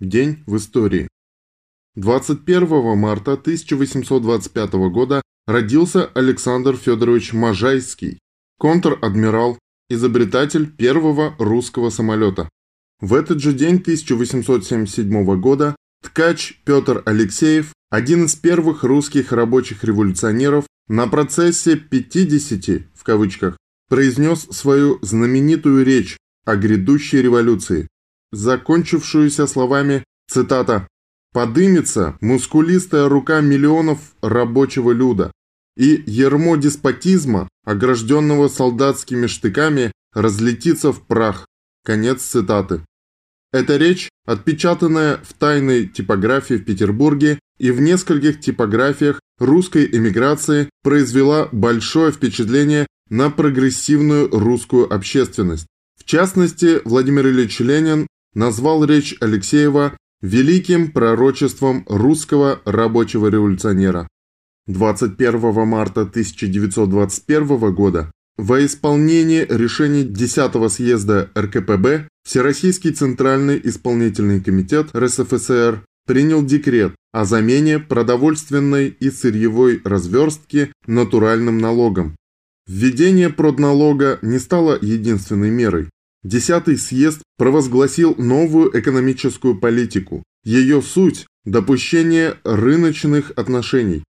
День в истории. 21 марта 1825 года родился Александр Федорович Можайский, контр-адмирал, изобретатель первого русского самолета. В этот же день 1877 года ткач Петр Алексеев, один из первых русских рабочих революционеров, на процессе «50» в кавычках произнес свою знаменитую речь о грядущей революции, закончившуюся словами, цитата, «подымется мускулистая рука миллионов рабочего люда, и ермо деспотизма, огражденного солдатскими штыками, разлетится в прах». Конец цитаты. Эта речь, отпечатанная в тайной типографии в Петербурге и в нескольких типографиях русской эмиграции, произвела большое впечатление на прогрессивную русскую общественность. В частности, Владимир Ильич Ленин назвал речь Алексеева великим пророчеством русского рабочего революционера. 21 марта 1921 года во исполнение решений 10 съезда РКПБ Всероссийский Центральный исполнительный комитет РСФСР принял декрет о замене продовольственной и сырьевой разверстки натуральным налогом. Введение продналога не стало единственной мерой. Десятый съезд провозгласил новую экономическую политику. Ее суть – допущение рыночных отношений.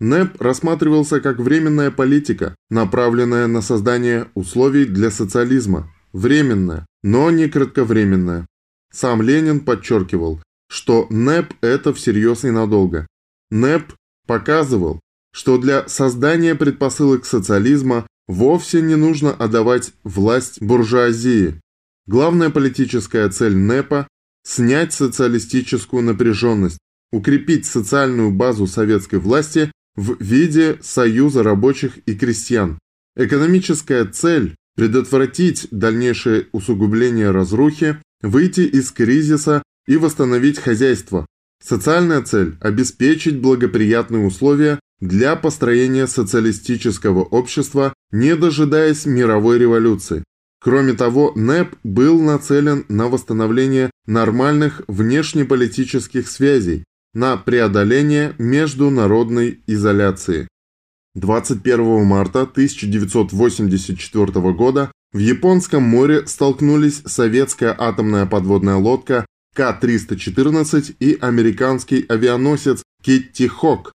НЭП рассматривался как временная политика, направленная на создание условий для социализма. Временная, но не кратковременная. Сам Ленин подчеркивал, что НЭП – это всерьез и надолго. НЭП показывал, что для создания предпосылок социализма Вовсе не нужно отдавать власть буржуазии. Главная политическая цель НЭПа – снять социалистическую напряженность, укрепить социальную базу советской власти в виде союза рабочих и крестьян. Экономическая цель – предотвратить дальнейшее усугубление разрухи, выйти из кризиса и восстановить хозяйство. Социальная цель – обеспечить благоприятные условия для построения социалистического общества, не дожидаясь мировой революции. Кроме того, НЭП был нацелен на восстановление нормальных внешнеполитических связей, на преодоление международной изоляции. 21 марта 1984 года в Японском море столкнулись советская атомная подводная лодка К-314 и американский авианосец Китти Хок,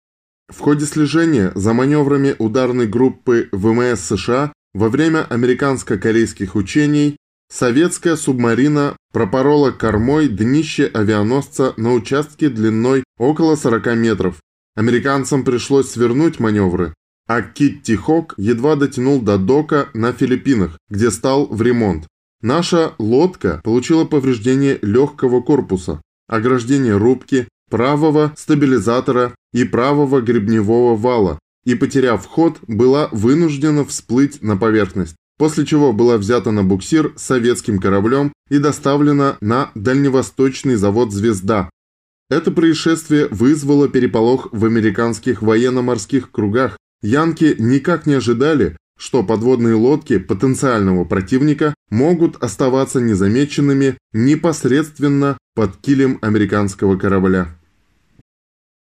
в ходе слежения за маневрами ударной группы ВМС США во время американско-корейских учений советская субмарина пропорола кормой днище авианосца на участке длиной около 40 метров. Американцам пришлось свернуть маневры, а Китти Хок едва дотянул до дока на Филиппинах, где стал в ремонт. Наша лодка получила повреждение легкого корпуса, ограждение рубки, правого стабилизатора и правого гребневого вала и, потеряв ход, была вынуждена всплыть на поверхность, после чего была взята на буксир советским кораблем и доставлена на дальневосточный завод «Звезда». Это происшествие вызвало переполох в американских военно-морских кругах. Янки никак не ожидали, что подводные лодки потенциального противника могут оставаться незамеченными непосредственно под килем американского корабля.